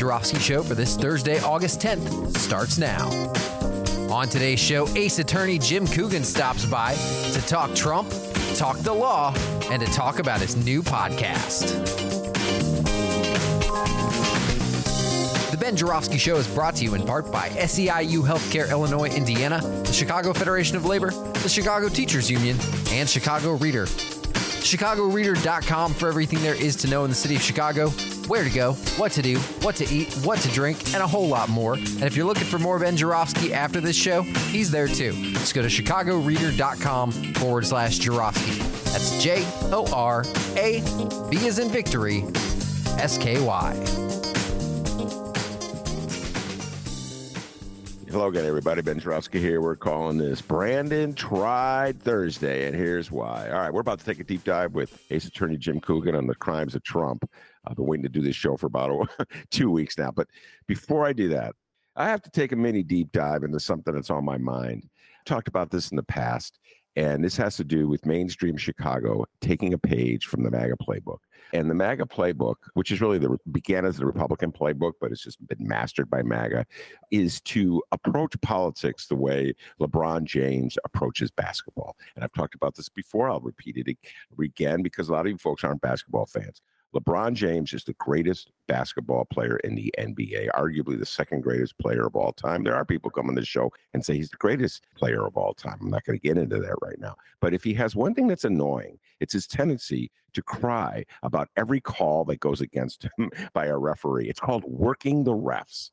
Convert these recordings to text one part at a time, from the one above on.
Joravsky Show for this Thursday, August 10th starts now. On today's show, Ace attorney Jim Coogan stops by to talk Trump, talk the law, and to talk about his new podcast. The Ben Joravsky Show is brought to you in part by SEIU Healthcare Illinois, Indiana, the Chicago Federation of Labor, the Chicago Teachers Union, and Chicago Reader. ChicagoReader.com for everything there is to know in the city of Chicago, where to go, what to do, what to eat, what to drink, and a whole lot more. And if you're looking for more Ben Joravsky after this show, he's there too. Just go to ChicagoReader.com forward slash Joravsky. That's J O R A V as in victory, S K Y. Hello again, everybody. Ben Joravsky here. We're calling this Brandon Tried Thursday, and here's why. All right, we're about to take a deep dive with Ace Attorney Jim Coogan on the crimes of Trump. I've been waiting to do this show for about two weeks now. But before I do that, I have to take a mini deep dive into something that's on my mind. I've talked about this in the past, and this has to do with mainstream Chicago taking a page from the MAGA playbook. And the MAGA playbook, which is really the began as the Republican playbook, but it's just been mastered by MAGA, is to approach politics the way LeBron James approaches basketball. And I've talked about this before. I'll repeat it again because a lot of you folks aren't basketball fans. LeBron James is the greatest basketball player in the NBA, arguably the second greatest player of all time. There are people coming to the show and say he's the greatest player of all time. I'm not going to get into that right now. But if he has one thing that's annoying, it's his tendency to cry about every call that goes against him by a referee. It's called working the refs.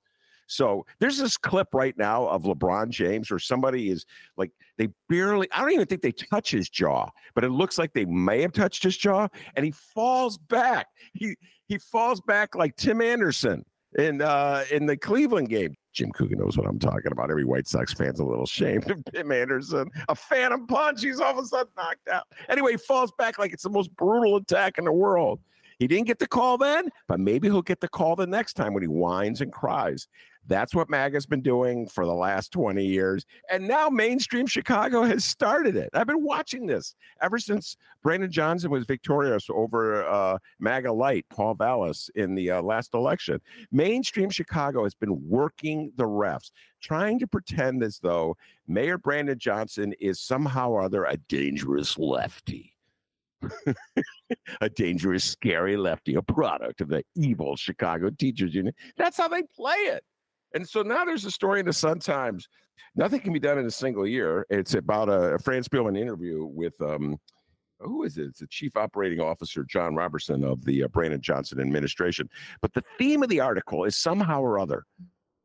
So there's this clip right now of LeBron James where somebody is like, they barely, I don't even think they touch his jaw, but it looks like they may have touched his jaw and he falls back. He, he falls back like Tim Anderson in, uh, in the Cleveland game. Jim Coogan knows what I'm talking about. Every White Sox fan's a little ashamed of Tim Anderson. A phantom punch. He's all of a sudden knocked out. Anyway, he falls back like it's the most brutal attack in the world. He didn't get the call then, but maybe he'll get the call the next time when he whines and cries. That's what MAGA's been doing for the last 20 years. And now mainstream Chicago has started it. I've been watching this ever since Brandon Johnson was victorious over uh, MAGA Light, Paul Vallas, in the uh, last election. Mainstream Chicago has been working the refs, trying to pretend as though Mayor Brandon Johnson is somehow or other a dangerous lefty. a dangerous, scary lefty, a product of the evil Chicago Teachers Union. That's how they play it. And so now there's a story in the Sun Times. Nothing can be done in a single year. It's about a, a Frans Spielman interview with um, who is it? It's the chief operating officer, John Roberson of the uh, Brandon Johnson administration. But the theme of the article is somehow or other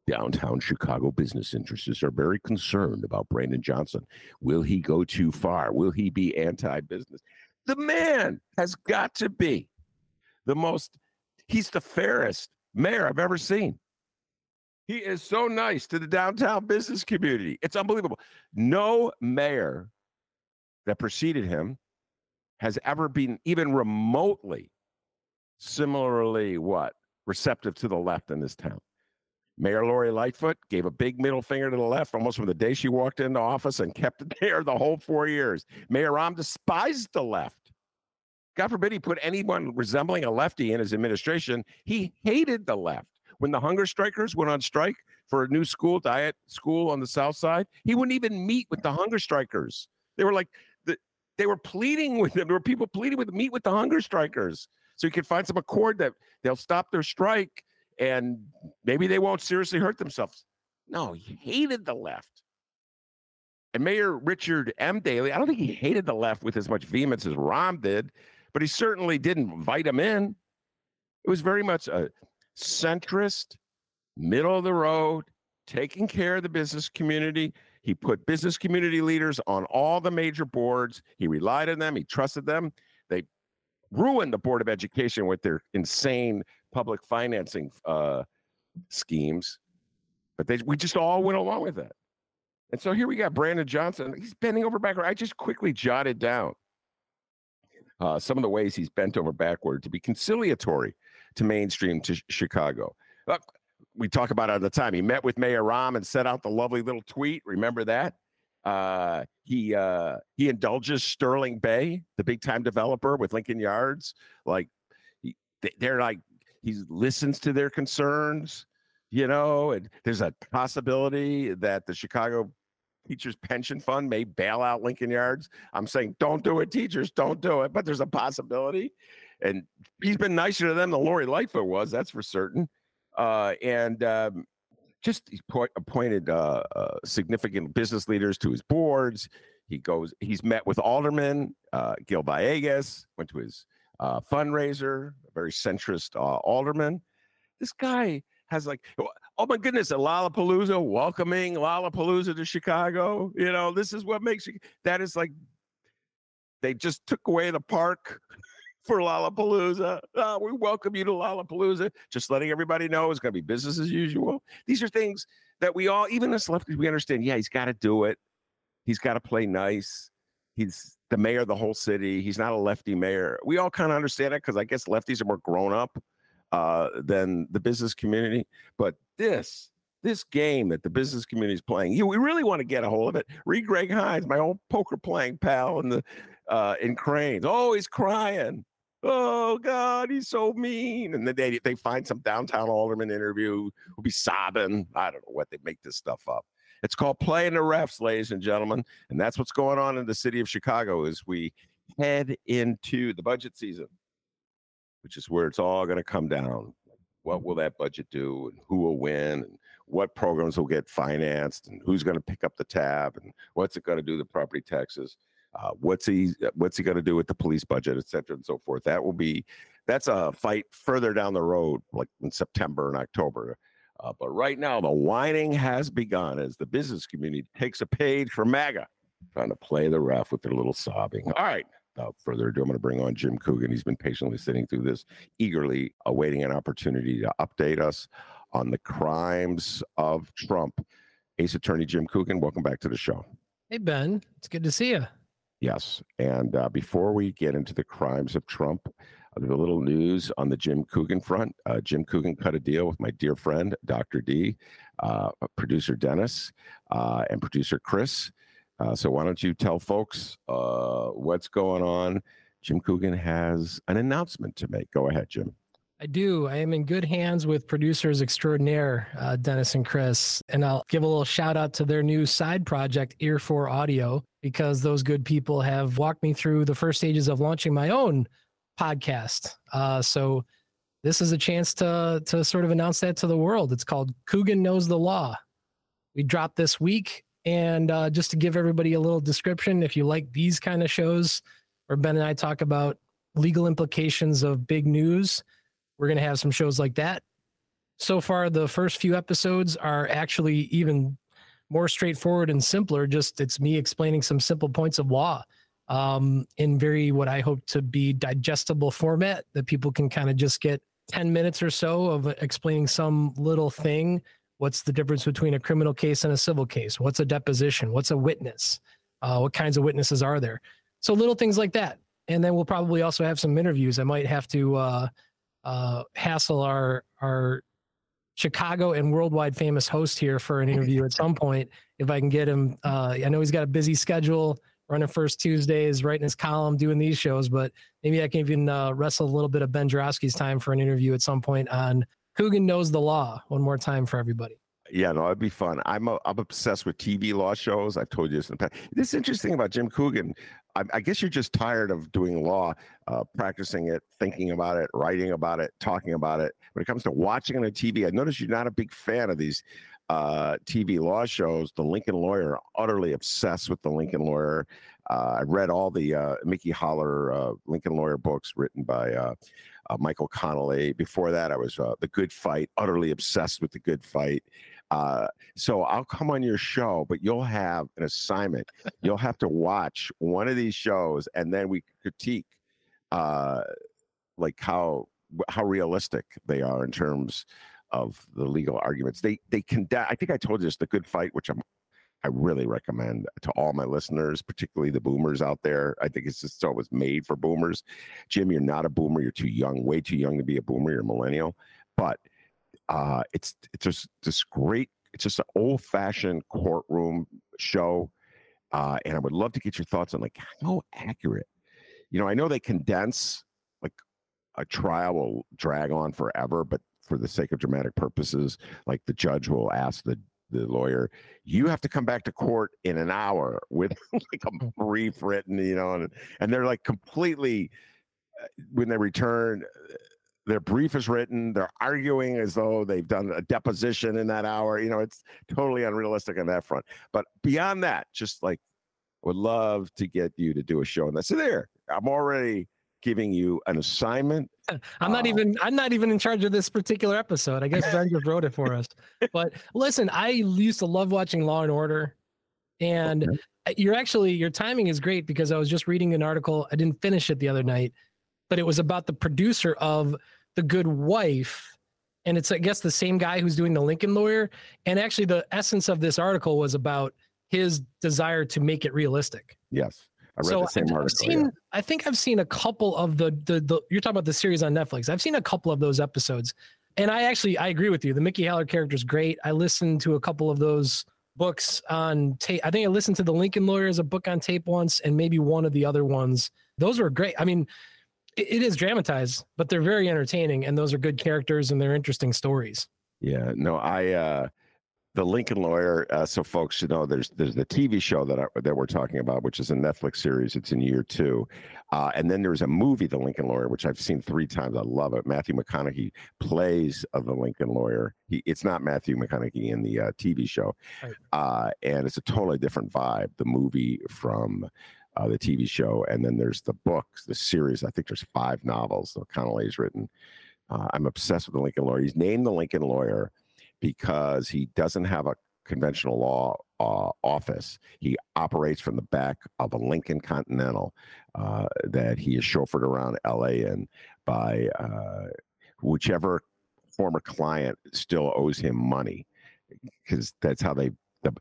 downtown Chicago business interests are very concerned about Brandon Johnson. Will he go too far? Will he be anti business? The man has got to be the most, he's the fairest mayor I've ever seen. He is so nice to the downtown business community. It's unbelievable. No mayor that preceded him has ever been even remotely similarly what receptive to the left in this town. Mayor Lori Lightfoot gave a big middle finger to the left almost from the day she walked into office and kept it there the whole four years. Mayor Rahm despised the left. God forbid he put anyone resembling a lefty in his administration. He hated the left. When the hunger strikers went on strike for a new school, Dyett school on the South Side, he wouldn't even meet with the hunger strikers. They were like, the, they were pleading with him. There were people pleading with meet with the hunger strikers so he could find some accord that they'll stop their strike and maybe they won't seriously hurt themselves. No, he hated the left. And Mayor Richard M. Daley, I don't think he hated the left with as much vehemence as Rahm did, but he certainly didn't invite him in. It was very much a centrist, middle of the road, taking care of the business community. He put business community leaders on all the major boards. He relied on them. He trusted them. They ruined the Board of Education with their insane public financing uh, schemes. But they, we just all went along with that. And so here we got Brandon Johnson. He's bending over backward. I just quickly jotted down uh, some of the ways he's bent over backward to be conciliatory to mainstream to Chicago. We talk about it all the time. He met with Mayor Rahm and sent out the lovely little tweet. Remember that? Uh, he uh, he indulges Sterling Bay, the big time developer with Lincoln Yards. Like he, they're like he listens to their concerns. You know, and there's a possibility that the Chicago teachers pension fund may bail out Lincoln Yards. I'm saying don't do it, teachers, don't do it. But there's a possibility. And he's been nicer to them than Lori Lightfoot was, that's for certain. Uh, and um, just appointed uh, uh, significant business leaders to his boards. He goes, he's met with aldermen, uh, Gil Villegas, went to his uh, fundraiser, a very centrist uh, alderman. This guy has like, oh my goodness, a Lollapalooza welcoming Lollapalooza to Chicago. You know, this is what makes you, that is like, they just took away the park for Lollapalooza. Oh, we welcome you to Lollapalooza. Just letting everybody know it's going to be business as usual. These are things that we all, even as lefties, we understand. Yeah, he's got to do it. He's got to play nice. He's the mayor of the whole city. He's not a lefty mayor. We all kind of understand it because I guess lefties are more grown up uh, than the business community. But this, this game that the business community is playing, you, we really want to get a hold of it. Read Greg Hinz, my old poker playing pal in the uh, in Crain's. Oh, he's crying. Oh God, he's so mean. And then they they find some downtown alderman interview who'll be sobbing. I don't know what they make this stuff up. It's called playing the refs, ladies and gentlemen, and that's what's going on in the city of Chicago as we head into the budget season which is where it's all going to come down. What will that budget do, and who will win, and what programs will get financed, and who's going to pick up the tab, and what's it going to do to property taxes? Uh, what's he what's he going to do with the police budget, et cetera, and so forth. That will be that's a fight further down the road, like in September and October. Uh, but right now, the whining has begun as the business community takes a page from MAGA, trying to play the ref with their little sobbing. All right, without further ado, I'm going to bring on Jim Coogan. He's been patiently sitting through this, eagerly awaiting an opportunity to update us on the crimes of Trump. Ace Attorney Jim Coogan, welcome back to the show. Hey, Ben. It's good to see you. Yes. And uh, before we get into the crimes of Trump, uh, a little news on the Jim Coogan front. Uh, Jim Coogan cut a deal with my dear friend, Dr. D, uh, producer Dennis, uh, and producer Chris uh, so why don't you tell folks uh, what's going on? Jim Coogan has an announcement to make. Go ahead, Jim. I do. I am in good hands with producers extraordinaire, uh, Dennis and Chris. And I'll give a little shout out to their new side project, Ear for Audio, because those good people have walked me through the first stages of launching my own podcast. Uh, so this is a chance to to sort of announce that to the world. It's called Coogan Knows the Law. We dropped this week. And uh, just to give everybody a little description, if you like these kind of shows where Ben and I talk about legal implications of big news, we're going to have some shows like that. So far, the first few episodes are actually even more straightforward and simpler. Just it's me explaining some simple points of law um, in very what I hope to be digestible format that people can kind of just get 10 minutes or so of explaining some little thing What's the difference between a criminal case and a civil case? What's a deposition? What's a witness? Uh, what kinds of witnesses are there? So little things like that. And then we'll probably also have some interviews. I might have to uh, uh, hassle our our Chicago and worldwide famous host here for an interview at some point if I can get him. Uh, I know he's got a busy schedule, running first Tuesdays, writing his column, doing these shows, but maybe I can even uh, wrestle a little bit of Ben Joravsky's time for an interview at some point on Coogan knows the law. One more time for everybody. Yeah, no, it'd be fun. I'm a, I'm obsessed with TV law shows. I've told you this in the past. This is interesting about Jim Coogan. I, I guess you're just tired of doing law, uh, practicing it, thinking about it, writing about it, talking about it. When it comes to watching on a TV, I notice you're not a big fan of these uh, TV law shows. The Lincoln Lawyer, utterly obsessed with the Lincoln Lawyer. Uh, I read all the uh, Mickey Haller uh, Lincoln Lawyer books written by uh, uh, Michael Connelly. Before that, I was uh, The Good Fight, utterly obsessed with The Good Fight. Uh, so I'll come on your show, but you'll have an assignment. you'll have to watch one of these shows, and then we critique, uh, like how how realistic they are in terms of the legal arguments. They they condemn. I think I told you this. The Good Fight, which I'm I really recommend to all my listeners, particularly the boomers out there. I think it's just so it was made for boomers. Jim, you're not a boomer. You're too young, way too young to be a boomer. You're a millennial. But uh, it's it's just this great. It's just an old fashioned courtroom show, uh, and I would love to get your thoughts on like how accurate. You know, I know they condense like a trial will drag on forever, but for the sake of dramatic purposes, like the judge will ask the the lawyer, you have to come back to court in an hour with like a hmm. brief written, you know, and, and they're like completely, uh, when they return, their brief is written, they're arguing as though they've done a deposition in that hour. You know, it's totally unrealistic on that front. But beyond that, just like would love to get you to do a show. And that's so there. I'm already giving you an assignment. I'm not uh, even I'm not even in charge of this particular episode. I guess Ben just wrote it for us. But listen, I used to love watching Law and Order, and okay. you're actually your timing is great because I was just reading an article. I didn't finish it the other night, but it was about the producer of The Good Wife. And it's, I guess, the same guy who's doing the Lincoln Lawyer. And actually, the essence of this article was about his desire to make it realistic. Yes. I read so the same I've, article. Seen, yeah. I think I've seen a couple of the, the the you're talking about the series on Netflix. I've seen a couple of those episodes, and I actually I agree with you. The Mickey Haller character is great. I listened to a couple of those books on tape. I think I listened to the Lincoln Lawyer as a book on tape once, and maybe one of the other ones. Those were great. I mean, it, is dramatized, but they're very entertaining, and those are good characters and they're interesting stories. Yeah, no, I uh the Lincoln Lawyer. Uh, so folks should know there's there's the TV show that I, that we're talking about, which is a Netflix series. It's in year two, uh, and then there's a movie, The Lincoln Lawyer, which I've seen three times. I love it. Matthew McConaughey plays of the Lincoln Lawyer. He, it's not Matthew McConaughey in the uh, TV show, right. Uh, and it's a totally different vibe. The movie from. Uh, the TV show, and then there's the books, the series. I think there's five novels that Connelly's written. Uh, I'm obsessed with the Lincoln Lawyer. He's named the Lincoln Lawyer because he doesn't have a conventional law uh, office. He operates from the back of a Lincoln Continental uh, that he is chauffeured around LA in by uh, whichever former client still owes him money because that's how they.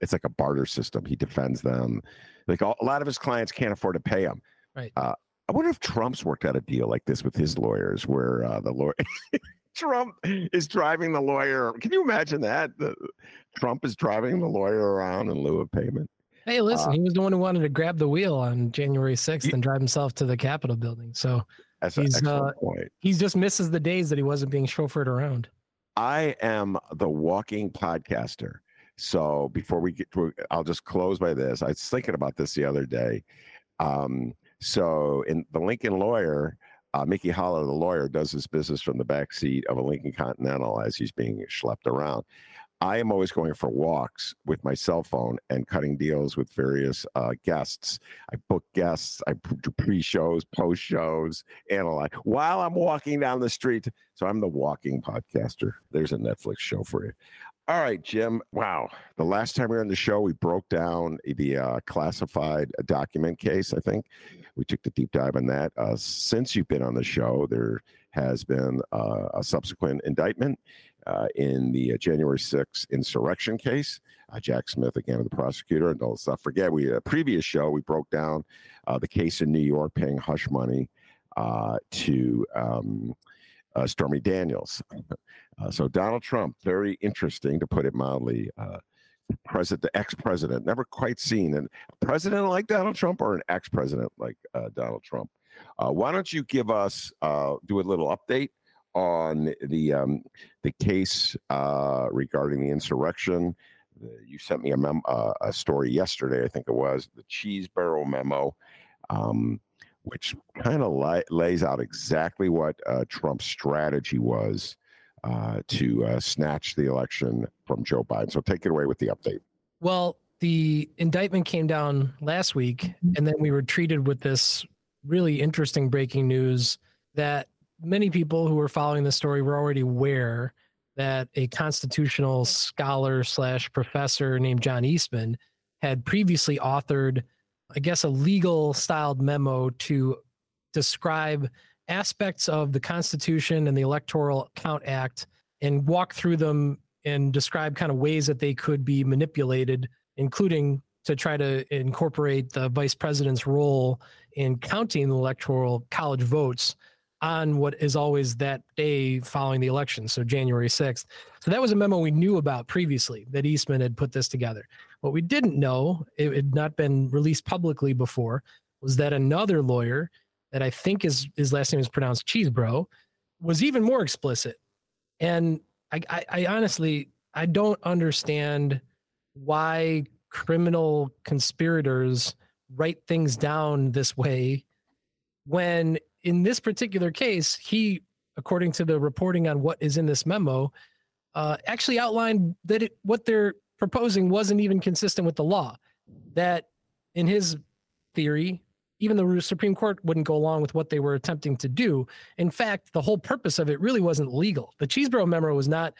It's like a barter system. He defends them. Like a lot of his clients can't afford to pay him. Right. Uh, I wonder if Trump's worked out a deal like this with his lawyers, where uh, the lawyer Trump is driving the lawyer. Can you imagine that? The, Trump is driving the lawyer around in lieu of payment. Hey, listen, uh, he was the one who wanted to grab the wheel on January 6th he, and drive himself to the Capitol building. So that's he's, uh, point. He's just misses the days that he wasn't being chauffeured around. I am the walking podcaster. So before we get to, I'll just close by this. I was thinking about this the other day. Um, so in the Lincoln Lawyer, uh, Mickey Haller, the lawyer, does his business from the back seat of a Lincoln Continental as he's being schlepped around. I am always going for walks with my cell phone and cutting deals with various uh, guests. I book guests, I do pre shows, post shows, analyze while I'm walking down the street. So I'm the walking podcaster. There's a Netflix show for you. All right, Jim. Wow. The last time we were on the show, we broke down the uh, classified document case, I think. We took the deep dive on that. Uh, since you've been on the show, there has been uh, a subsequent indictment uh, in the uh, January 6th insurrection case. Uh, Jack Smith, again, the prosecutor. And let's not forget, we a previous show, we broke down the case in New York paying hush money to um, Stormy Daniels. so Donald Trump, very interesting to put it mildly president, the ex-president, never quite seen an president like Donald Trump or an ex-president like uh, Donald Trump. Uh, why don't you give us uh, do a little update on the um, the case uh, regarding the insurrection? you sent me a, mem- uh, a story yesterday, I think it was the Chesebro memo. Um, which kind of li- lays out exactly what uh, Trump's strategy was uh, to uh, snatch the election from Joe Biden. So take it away with the update. Well, the indictment came down last week, and then we were treated with this really interesting breaking news that many people who were following the story were already aware that a constitutional scholar slash professor named John Eastman had previously authored, I guess, a legal styled memo to describe aspects of the Constitution and the Electoral Count Act and walk through them and describe kind of ways that they could be manipulated, including to try to incorporate the vice president's role in counting the electoral college votes on what is always that day following the election, so January 6th. So that was a memo we knew about previously that Eastman had put this together. What we didn't know, it had not been released publicly before, was that another lawyer that I think is his last name is pronounced Chesebro was even more explicit. And I, I, I honestly I don't understand why criminal conspirators write things down this way when in this particular case, he, according to the reporting on what is in this memo, uh, actually outlined that it, what they're proposing wasn't even consistent with the law. That, in his theory, even the Supreme Court wouldn't go along with what they were attempting to do. In fact, the whole purpose of it really wasn't legal. The Chesebro memo was not.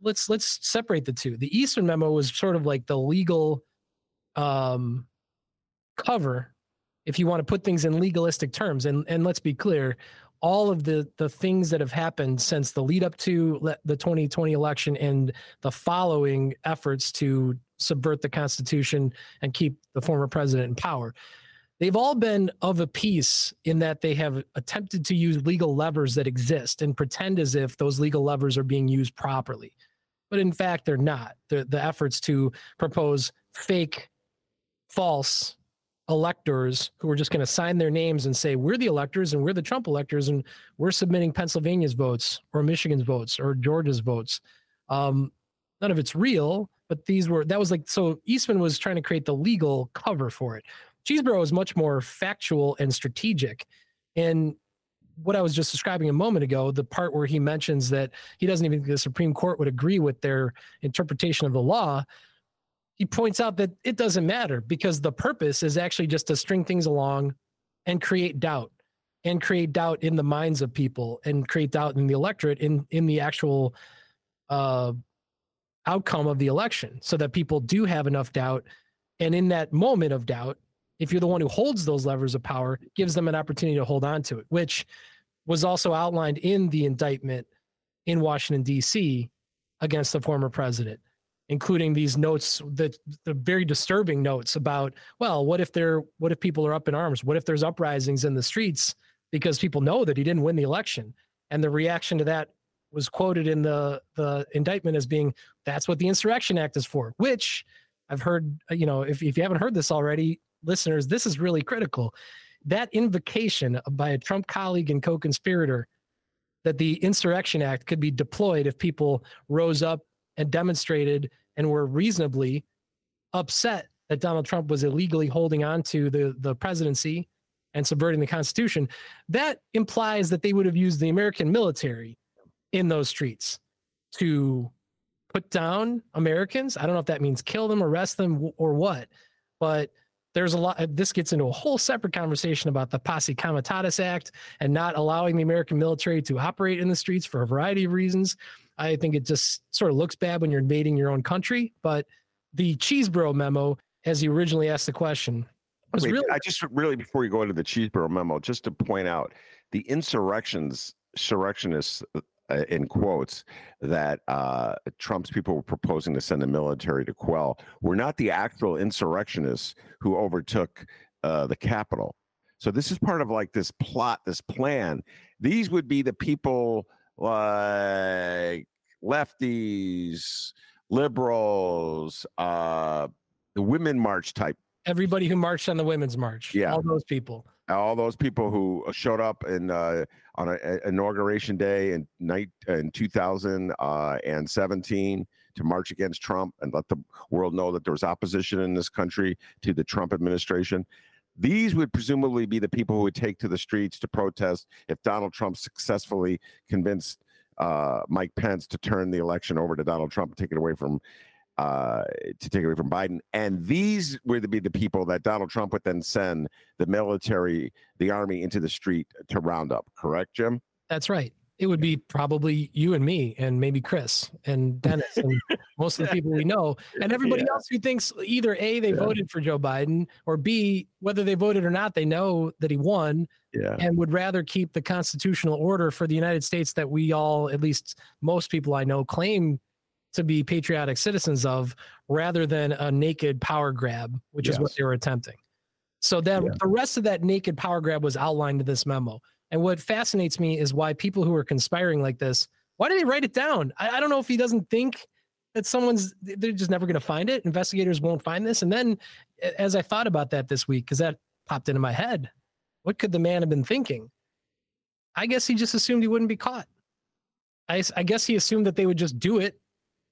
Let's let's separate the two. The Eastman memo was sort of like the legal um, cover if you want to put things in legalistic terms and and let's be clear all of the the things that have happened since the lead up to the 2020 election and the following efforts to subvert the constitution and keep the former president in power. They've all been of a piece in that they have attempted to use legal levers that exist and pretend as if those legal levers are being used properly. But in fact they're not. The, the efforts to propose fake false electors who are just going to sign their names and say we're the electors and we're the Trump electors and we're submitting Pennsylvania's votes or Michigan's votes or Georgia's votes. Um, none of it's real, but these were that was like so Eastman was trying to create the legal cover for it. Chesebro is much more factual and strategic. And what I was just describing a moment ago, the part where he mentions that he doesn't even think the Supreme Court would agree with their interpretation of the law he points out that it doesn't matter because the purpose is actually just to string things along and create doubt and create doubt in the minds of people and create doubt in the electorate in in the actual uh, outcome of the election so that people do have enough doubt and in that moment of doubt if you're the one who holds those levers of power gives them an opportunity to hold on to it which was also outlined in the indictment in Washington D.C. against the former president including these notes that the very disturbing notes about well what if there what if people are up in arms? What if there's uprisings in the streets? Because people know that he didn't win the election. And the reaction to that was quoted in the the indictment as being that's what the insurrection act is for which i've heard uh, you know if, if you haven't heard this already listeners this is really critical. That invocation by a trump colleague and co-conspirator that the insurrection act could be deployed if people rose up and demonstrated and were reasonably upset that Donald Trump was illegally holding on to the, the presidency and subverting the Constitution, that implies that they would have used the American military in those streets to put down Americans. I don't know if that means kill them, arrest them, or what, but there's a lot. Uh, this gets into a whole separate conversation about the Posse Comitatus Act and not allowing the American military to operate in the streets for a variety of reasons. I think it just sort of looks bad when you're invading your own country. But the Chesebro memo, as you originally asked the question, was Wait, really. I just really before you go into the Chesebro memo, just to point out the insurrections, insurrectionists uh, in quotes that uh, Trump's people were proposing to send the military to quell were not the actual insurrectionists who overtook uh, the Capitol. So this is part of like this plot, this plan. These would be the people like lefties, liberals, uh, the women march type. Everybody who marched on the women's march. Yeah. All those people. All those people who showed up in uh, on a, a inauguration day in night in 2017 to march against Trump and let the world know that there was opposition in this country to the Trump administration. These would presumably be the people who would take to the streets to protest if Donald Trump successfully convinced uh, Mike Pence to turn the election over to Donald Trump take it away from uh, to take it away from Biden. And these would be the people that Donald Trump would then send the military, the army into the street to round up. Correct, Jim? That's right. It would be probably you and me and maybe Chris and Dennis and most of the people we know and everybody yeah. else who thinks either A, they yeah. voted for Joe Biden or B, whether they voted or not, they know that he won yeah. and would rather keep the constitutional order for the United States that we all, at least most people I know, claim to be patriotic citizens of rather than a naked power grab, which yes. is what they were attempting. So then the rest of that naked power grab was outlined in this memo. And what fascinates me is why people who are conspiring like this, why do they write it down? I, I don't know if he doesn't think that someone's they're just never going to find it. Investigators won't find this. And then as I thought about that this week, because that popped into my head, what could the man have been thinking? I guess he just assumed he wouldn't be caught. I, I guess he assumed that they would just do it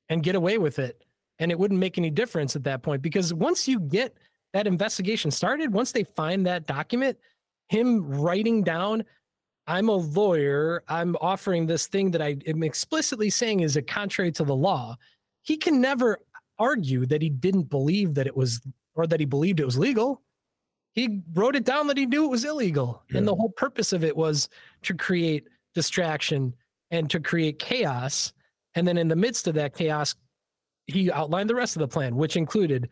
and get away with it. And it wouldn't make any difference at that point because once you get that investigation started, once they find that document, him writing down I'm a lawyer. I'm offering this thing that I am explicitly saying is a contrary to the law. He can never argue that he didn't believe that it was or that he believed it was legal. He wrote it down that he knew it was illegal. Yeah. And the whole purpose of it was to create distraction and to create chaos. And then in the midst of that chaos, he outlined the rest of the plan, which included,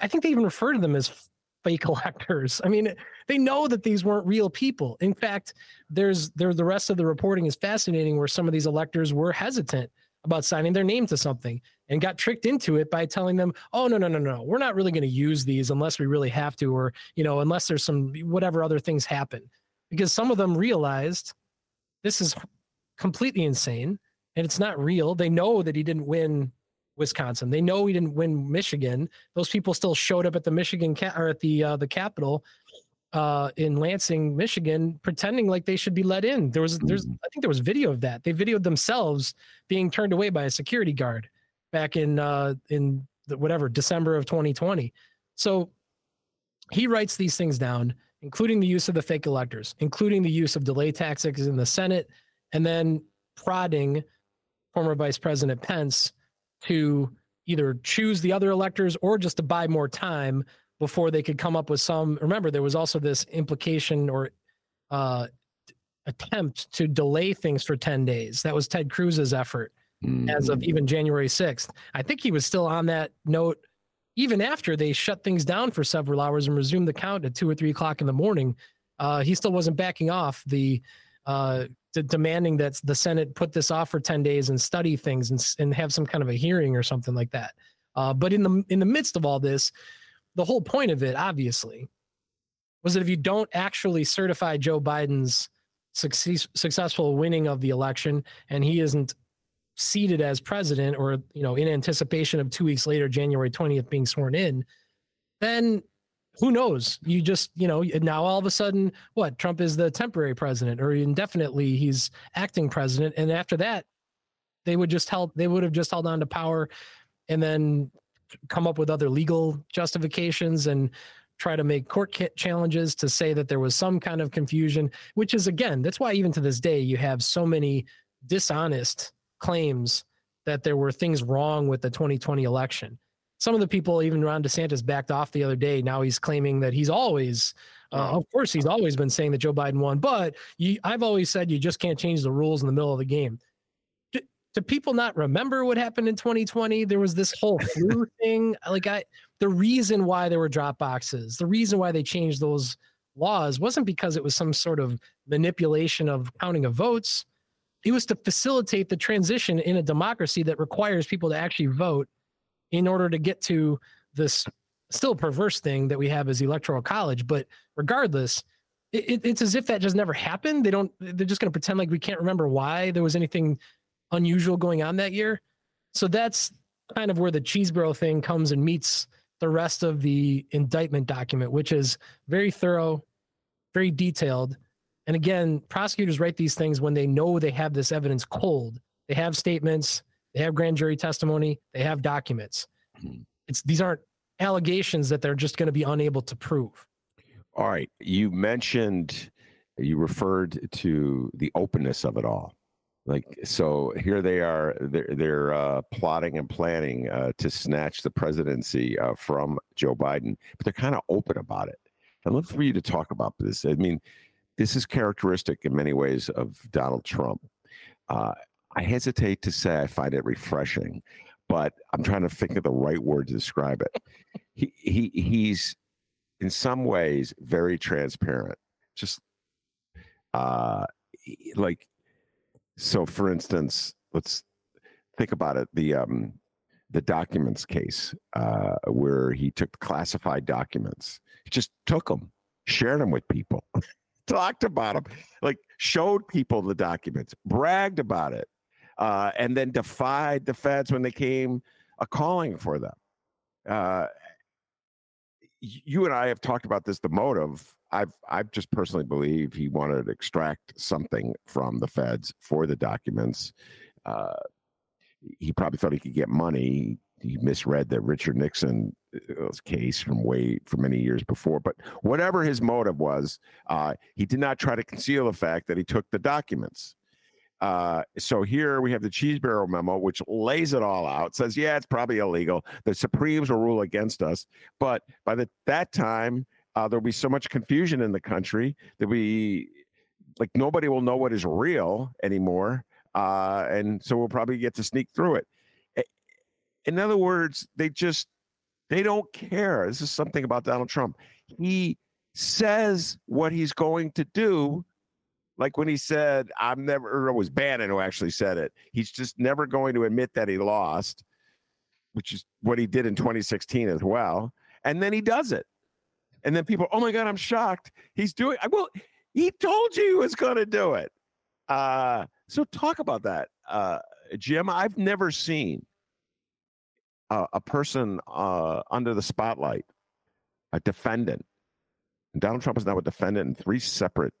I think they even refer to them as fake electors. I mean, they know that these weren't real people. In fact, there's there the rest of the reporting is fascinating where some of these electors were hesitant about signing their name to something and got tricked into it by telling them, "Oh no, no, no, no. We're not really going to use these unless we really have to or, you know, unless there's some whatever other things happen." Because some of them realized this is completely insane and it's not real. They know that he didn't win Wisconsin. They know he didn't win Michigan. Those people still showed up at the Michigan ca- or at the uh, the Capitol uh, in Lansing, Michigan, pretending like they should be let in. There was there's I think there was video of that. They videoed themselves being turned away by a security guard back in uh, in the, whatever December of 2020. So he writes these things down, including the use of the fake electors, including the use of delay tactics in the Senate, and then prodding former Vice President Pence to either choose the other electors or just to buy more time before they could come up with some. Remember, there was also this implication or uh, attempt to delay things for 10 days. That was Ted Cruz's effort mm-hmm. as of mm-hmm. even January 6th. I think he was still on that note even after they shut things down for several hours and resumed the count at two or three o'clock in the morning. Uh, he still wasn't backing off the uh, demanding that the Senate put this off for 10 days and study things and, and have some kind of a hearing or something like that. Uh, but in the in the midst of all this, the whole point of it, obviously, was that if you don't actually certify Joe Biden's success, successful winning of the election and he isn't seated as president or you know in anticipation of two weeks later january 20th being sworn in then who knows? You just, you know, now all of a sudden, what? Trump is the temporary president, or indefinitely he's acting president, and after that, they would just held, they would have just held on to power, and then come up with other legal justifications and try to make court challenges to say that there was some kind of confusion. Which is again, that's why even to this day you have so many dishonest claims that there were things wrong with the 2020 election some of the people, even Ron DeSantis, backed off the other day. Now he's claiming that he's always, uh, of course, he's always been saying that Joe Biden won, but you, I've always said you just can't change the rules in the middle of the game. Do, do people not remember what happened in 2020? There was this whole flu thing. Like I, the reason why there were drop boxes, the reason why they changed those laws wasn't because it was some sort of manipulation of counting of votes. It was to facilitate the transition in a democracy that requires people to actually vote in order to get to this still perverse thing that we have as electoral college. But regardless, it, it's as if that just never happened. They don't. They're just going to pretend like we can't remember why there was anything unusual going on that year. So that's kind of where the Chesebro thing comes and meets the rest of the indictment document, which is very thorough, very detailed. And again, prosecutors write these things when they know they have this evidence cold. They have statements, they have grand jury testimony. They have documents. Hmm. It's these aren't allegations that they're just going to be unable to prove. All right. You mentioned, you referred to the openness of it all. Like so, here they are. They're they're uh, plotting and planning uh, to snatch the presidency uh, from Joe Biden, but they're kind of open about it. I'd love for you to talk about this. I mean, this is characteristic in many ways of Donald Trump uh, I hesitate to say I find it refreshing, but I'm trying to think of the right word to describe it. he, he he's in some ways very transparent. Just uh, like so. For instance, let's think about it. The um, the documents case uh, where he took classified documents. He just took them, shared them with people, talked about them, like showed people the documents, bragged about it, uh, and then defied the feds when they came a calling for them. Uh, you and I have talked about this. The motive, I've I've just personally believe he wanted to extract something from the feds for the documents. Uh, he probably thought he could get money. He misread the Richard Nixon uh, case from way from many years before. But whatever his motive was, uh, he did not try to conceal the fact that he took the documents. Uh, so here we have the Chesebro memo, which lays it all out. Says, yeah, it's probably illegal. The Supremes will rule against us, but by the, that time, uh, there'll be so much confusion in the country that we like nobody will know what is real anymore, uh, and so we'll probably get to sneak through it. In other words, they just they don't care. This is something about Donald Trump. He says what he's going to do like when he said, I'm never, it was Bannon who actually said it. He's just never going to admit that he lost, which is what he did in 2016 as well. And then he does it. And then people, oh my God, I'm shocked. He's doing, well, he told you he was going to do it. Uh, so talk about that, uh, Jim. I've never seen a, a person uh, under the spotlight, a defendant. Donald Trump is now a defendant in three separate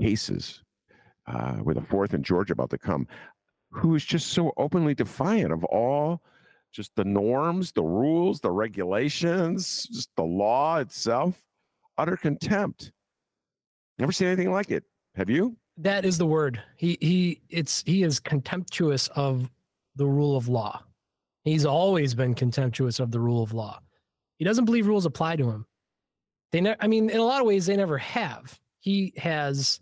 cases uh, with a fourth in Georgia about to come, who is just so openly defiant of all just the norms, the rules, the regulations, just the law itself, utter contempt. Never seen anything like it. Have you? That is the word. He he it's he is contemptuous of the rule of law. He's always been contemptuous of the rule of law. He doesn't believe rules apply to him. They ne- I mean, in a lot of ways, they never have. He has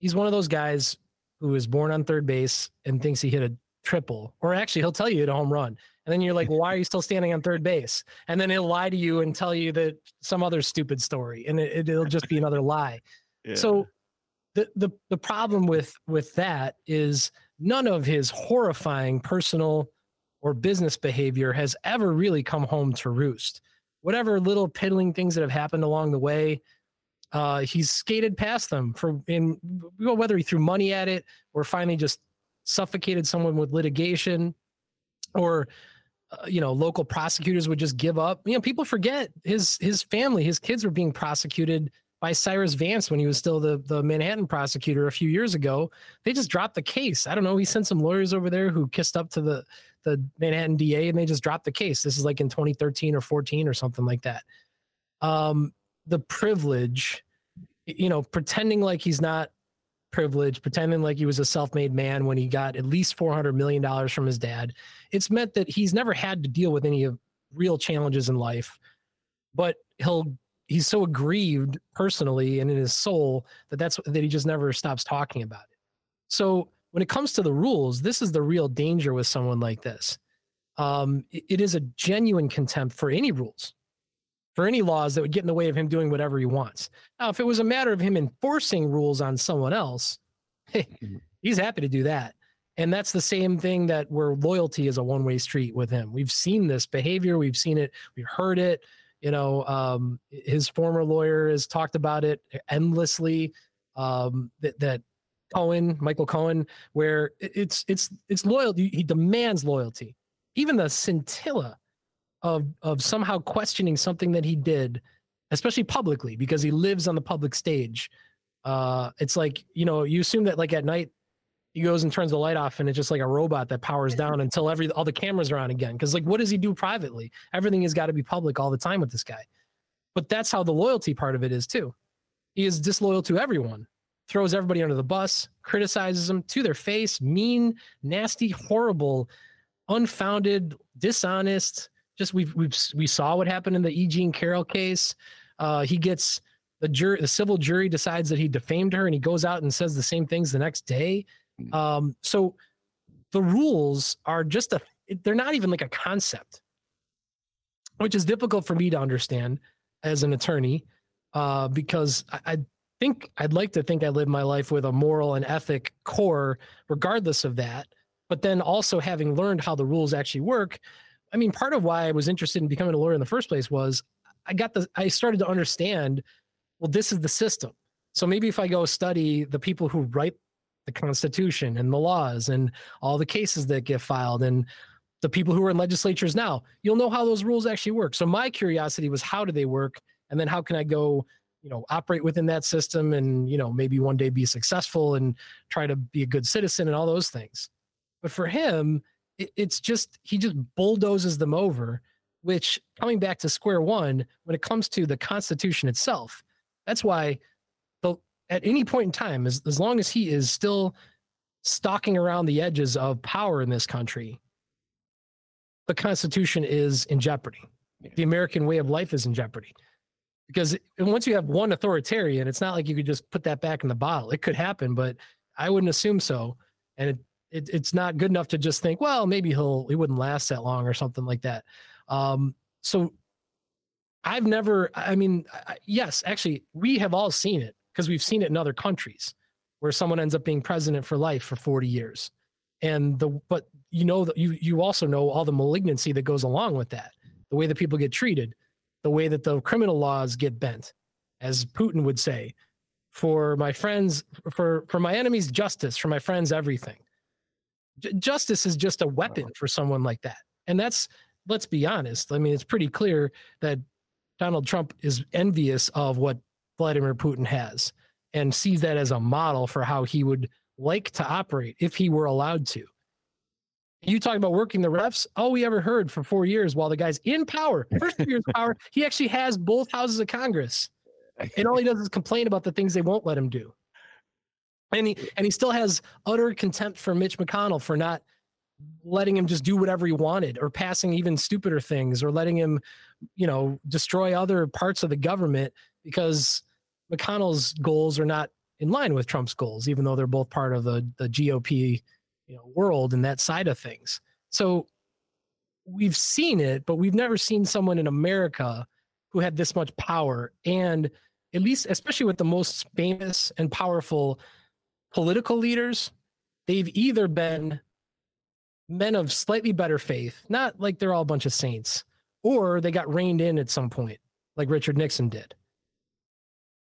he's one of those guys who is born on third base and thinks he hit a triple, or actually he'll tell you hit a home run. And then you're like, well, why are you still standing on third base? And then he'll lie to you and tell you that some other stupid story, and it, will just be another lie. Yeah. So the, the the problem with with that is none of his horrifying personal or business behavior has ever really come home to roost. Whatever little piddling things that have happened along the way, uh, he's skated past them for in whether he threw money at it or finally just suffocated someone with litigation or uh, you know local prosecutors would just give up. You know people forget his his family his kids were being prosecuted by Cyrus Vance when he was still the the Manhattan prosecutor a few years ago. They just dropped the case. I don't know. He sent some lawyers over there who kissed up to the the Manhattan DA and they just dropped the case. This is like in 2013 or 14 or something like that. Um the privilege, you know, pretending like he's not privileged, pretending like he was a self-made man when he got at least four hundred million dollars from his dad. It's meant that he's never had to deal with any of real challenges in life, but he'll he's so aggrieved personally and in his soul that that's that he just never stops talking about it. So when it comes to the rules, this is the real danger with someone like this. Um, it, it is a genuine contempt for any rules for any laws that would get in the way of him doing whatever he wants. Now, if it was a matter of him enforcing rules on someone else, hey, mm-hmm. he's happy to do that. And that's the same thing that where loyalty is a one way street with him. We've seen this behavior, we've seen it, we've heard it. You know, um, his former lawyer has talked about it endlessly. Um, that, that Cohen, Michael Cohen, where it's it's it's loyalty. He demands loyalty. Even the scintilla of of somehow questioning something that he did, especially publicly, because he lives on the public stage. Uh, it's like you know, you assume that like at night he goes and turns the light off and it's just like a robot that powers down until every all the cameras are on again. Because like what does he do privately? Everything has got to be public all the time with this guy. But that's how the loyalty part of it is too. He is disloyal to everyone throws everybody under the bus criticizes them to their face mean nasty horrible unfounded dishonest just we've we've we saw what happened in the E. Jean Carroll case. Uh, he gets the jury, the civil jury decides that he defamed her, and he goes out and says the same things the next day. Hmm. Um, so the rules are just a, they're not even like a concept, which is difficult for me to understand as an attorney, uh, because I, I think I'd like to think I live my life with a moral and ethic core, regardless of that. But then also having learned how the rules actually work, I mean, part of why I was interested in becoming a lawyer in the first place was I got the I started to understand, well, this is the system. So maybe if I go study the people who write the Constitution and the laws and all the cases that get filed and the people who are in legislatures now, you'll know how those rules actually work. So my curiosity was how do they work? And then how can I go, you know, operate within that system and, you know, maybe one day be successful and try to be a good citizen and all those things. But for him, it, it's just, he just bulldozes them over, which coming back to square one, when it comes to the Constitution itself, that's why at any point in time, as, as long as he is still stalking around the edges of power in this country, the Constitution is in jeopardy. The American way of life is in jeopardy. Because once you have one authoritarian, it's not like you could just put that back in the bottle. It could happen, but I wouldn't assume so. And it, it, it's not good enough to just think, well, maybe he'll he wouldn't last that long or something like that. Um, so I've never. I mean, yes, actually, we have all seen it because we've seen it in other countries where someone ends up being president for life for 40 years and the but you know that you you also know all the malignancy that goes along with that the way that people get treated the way that the criminal laws get bent as putin would say for my friends for for my enemies justice for my friends everything J- justice is just a weapon for someone like that and that's let's be honest i mean it's pretty clear that donald trump is envious of what Vladimir Putin has and sees that as a model for how he would like to operate if he were allowed to. You talk about working the refs. All we ever heard for four years while the guy's in power, first two years power, he actually has both houses of Congress. And all he does is complain about the things they won't let him do. And he and he still has utter contempt for Mitch McConnell for not letting him just do whatever he wanted or passing even stupider things or letting him, you know, destroy other parts of the government because McConnell's goals are not in line with Trump's goals, even though they're both part of the the GOP you know, world and that side of things. So we've seen it, but we've never seen someone in America who had this much power and at least especially with the most famous and powerful political leaders, they've either been men of slightly better faith, not like they're all a bunch of saints, or they got reined in at some point, like Richard Nixon did.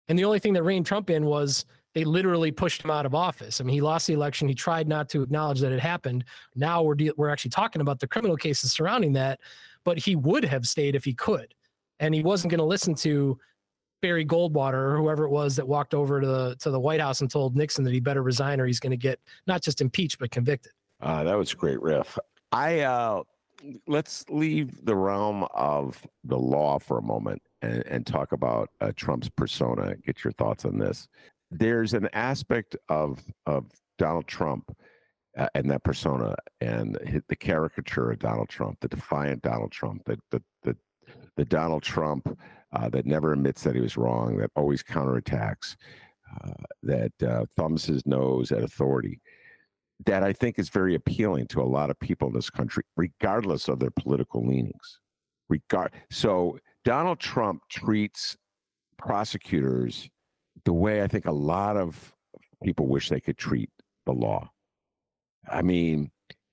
And the only thing that reined Trump in was they literally pushed him out of office. I mean, he lost the election. He tried not to acknowledge that it happened. Now we're de- we're actually talking about the criminal cases surrounding that, but he would have stayed if he could, and he wasn't going to listen to Barry Goldwater or whoever it was that walked over to the to the White House and told Nixon that he better resign or he's going to get not just impeached but convicted. Uh, that was a great riff. I uh, let's leave the realm of the law for a moment and, and talk about uh, Trump's persona. Get your thoughts on this. There's an aspect of of Donald Trump uh, and that persona and the caricature of Donald Trump, the defiant Donald Trump, the the the, the Donald Trump uh, that never admits that he was wrong, that always counterattacks, uh, that uh, thumbs his nose at authority that I think is very appealing to a lot of people in this country, regardless of their political leanings. Regard so Donald Trump treats prosecutors the way I think a lot of people wish they could treat the law. I mean,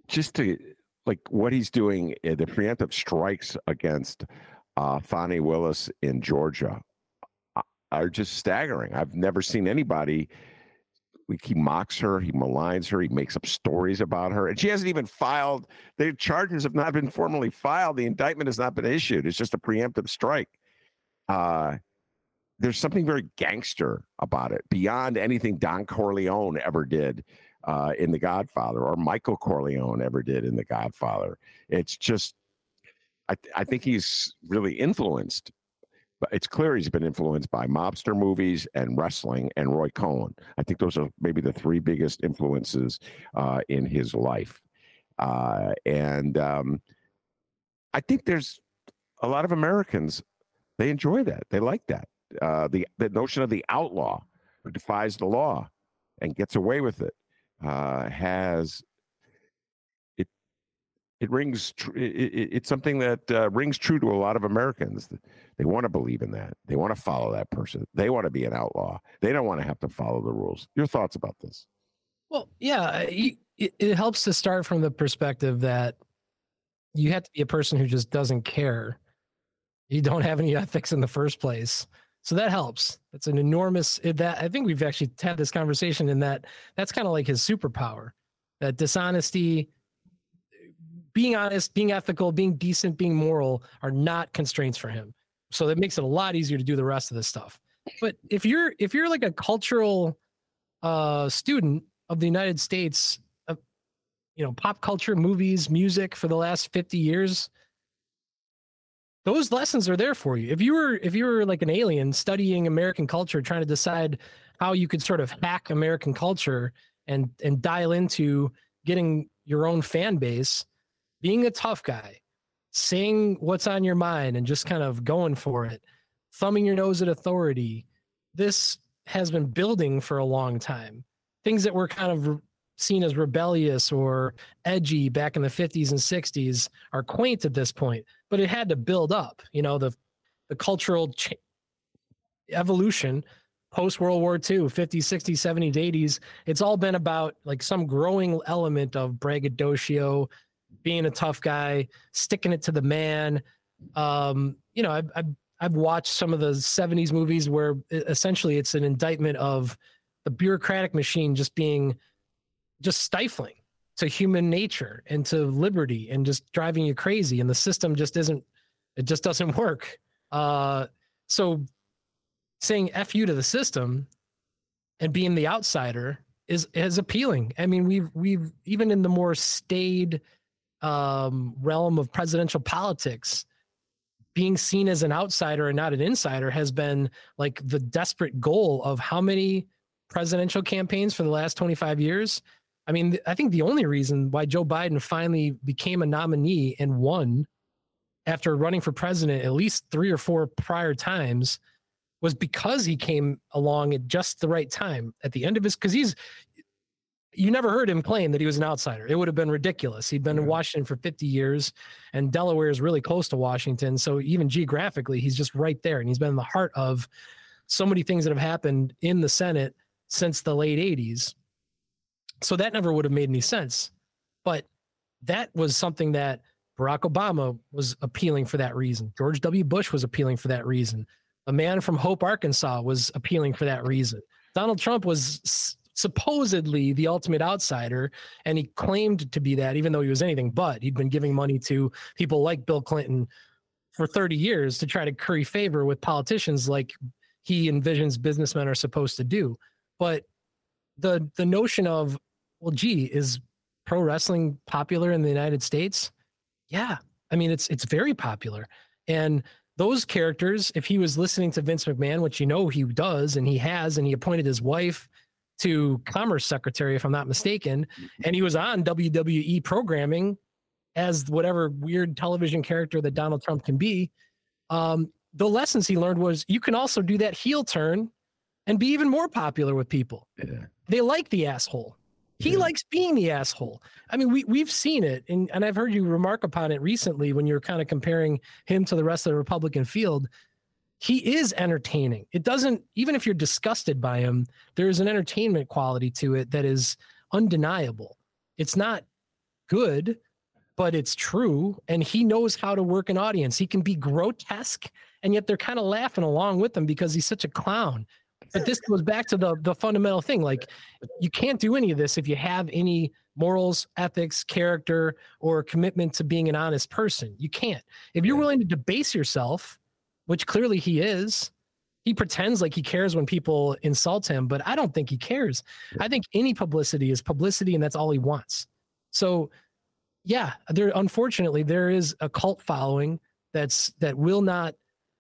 just to like what he's doing, eh, the preemptive strikes against uh, Fani Willis in Georgia are just staggering. I've never seen anybody. He mocks her, he maligns her, he makes up stories about her, and she hasn't even filed. The charges have not been formally filed. The indictment has not been issued. It's just a preemptive strike. Uh, there's something very gangster about it, beyond anything Don Corleone ever did uh, in The Godfather or Michael Corleone ever did in The Godfather. It's just, I, th- I think he's really influenced. But it's clear he's been influenced by mobster movies and wrestling and Roy Cohn. I think those are maybe the three biggest influences uh, in his life. Uh, and um, I think there's a lot of Americans they enjoy that. They like that. Uh, the the notion of the outlaw who defies the law and gets away with it. uh, has. It rings. Tr- it, it, it's something that uh, rings true to a lot of Americans. They want to believe in that. They want to follow that person. They want to be an outlaw. They don't want to have to follow the rules. Your thoughts about this? Well, yeah, it, it helps to start from the perspective that you have to be a person who just doesn't care. You don't have any ethics in the first place. So that helps. That's an enormous that I think we've actually had this conversation in that that's kind of like his superpower. That dishonesty, being honest, being ethical, being decent, being moral are not constraints for him. So that makes it a lot easier to do the rest of this stuff. But if you're if you're like a cultural uh student of the United States you know pop culture movies music for the last 50 years those lessons are there for you if you were if you were like an alien studying american culture trying to decide how you could sort of hack american culture and and dial into getting your own fan base being a tough guy saying what's on your mind and just kind of going for it thumbing your nose at authority this has been building for a long time. Things that were kind of seen as rebellious or edgy back in the 50s and 60s are quaint at this point but it had to build up you know the the cultural evolution post world war ii 50s 60s 70s 80s it's all been about like some growing element of braggadocio being a tough guy sticking it to the man. Um you know i've, I've I've watched some of the 70s movies where essentially it's an indictment of the bureaucratic machine just being just stifling to human nature and to liberty and just driving you crazy and the system just isn't it just doesn't work. Uh so saying f you to the system and being the outsider is is appealing. I mean we've we've even in the more staid um realm of presidential politics being seen as an outsider and not an insider has been like the desperate goal of how many presidential campaigns for the last 25 years. I mean, I think the only reason why Joe Biden finally became a nominee and won after running for president at least three or four prior times was because he came along at just the right time at the end of his because he's you never heard him claim that he was an outsider. It would have been ridiculous. He'd been yeah. in Washington for 50 years, and Delaware is really close to Washington. So even geographically, he's just right there. And he's been in the heart of so many things that have happened in the Senate since the late 80s. So that never would have made any sense. But that was something that Barack Obama was appealing for that reason. George W. Bush was appealing for that reason. A man from Hope, Arkansas was appealing for that reason. Donald Trump was supposedly the ultimate outsider, and he claimed to be that, even though he was anything but. He'd been giving money to people like Bill Clinton for 30 years to try to curry favor with politicians like he envisions businessmen are supposed to do. But the the notion of well, gee, is pro wrestling popular in the United States? Yeah. I mean, it's it's very popular. And those characters, if he was listening to Vince McMahon, which you know he does, and he has, and he appointed his wife to commerce secretary, if I'm not mistaken, and he was on WWE programming as whatever weird television character that Donald Trump can be. Um, the lessons he learned was you can also do that heel turn and be even more popular with people. Yeah. They like the asshole. He yeah. likes being the asshole. I mean, we we've seen it, and, and I've heard you remark upon it recently when you're kind of comparing him to the rest of the Republican field. He is entertaining. It doesn't, even if you're disgusted by him, there is an entertainment quality to it that is undeniable. It's not good, but it's true. And he knows how to work an audience. He can be grotesque, and yet they're kind of laughing along with him because he's such a clown but this goes back to the the fundamental thing like you can't do any of this if you have any morals ethics character or commitment to being an honest person you can't if you're willing to debase yourself which clearly he is. He pretends like he cares when people insult him but i don't think he cares. I think any publicity is publicity and that's all he wants. So yeah there unfortunately there is a cult following that's that will not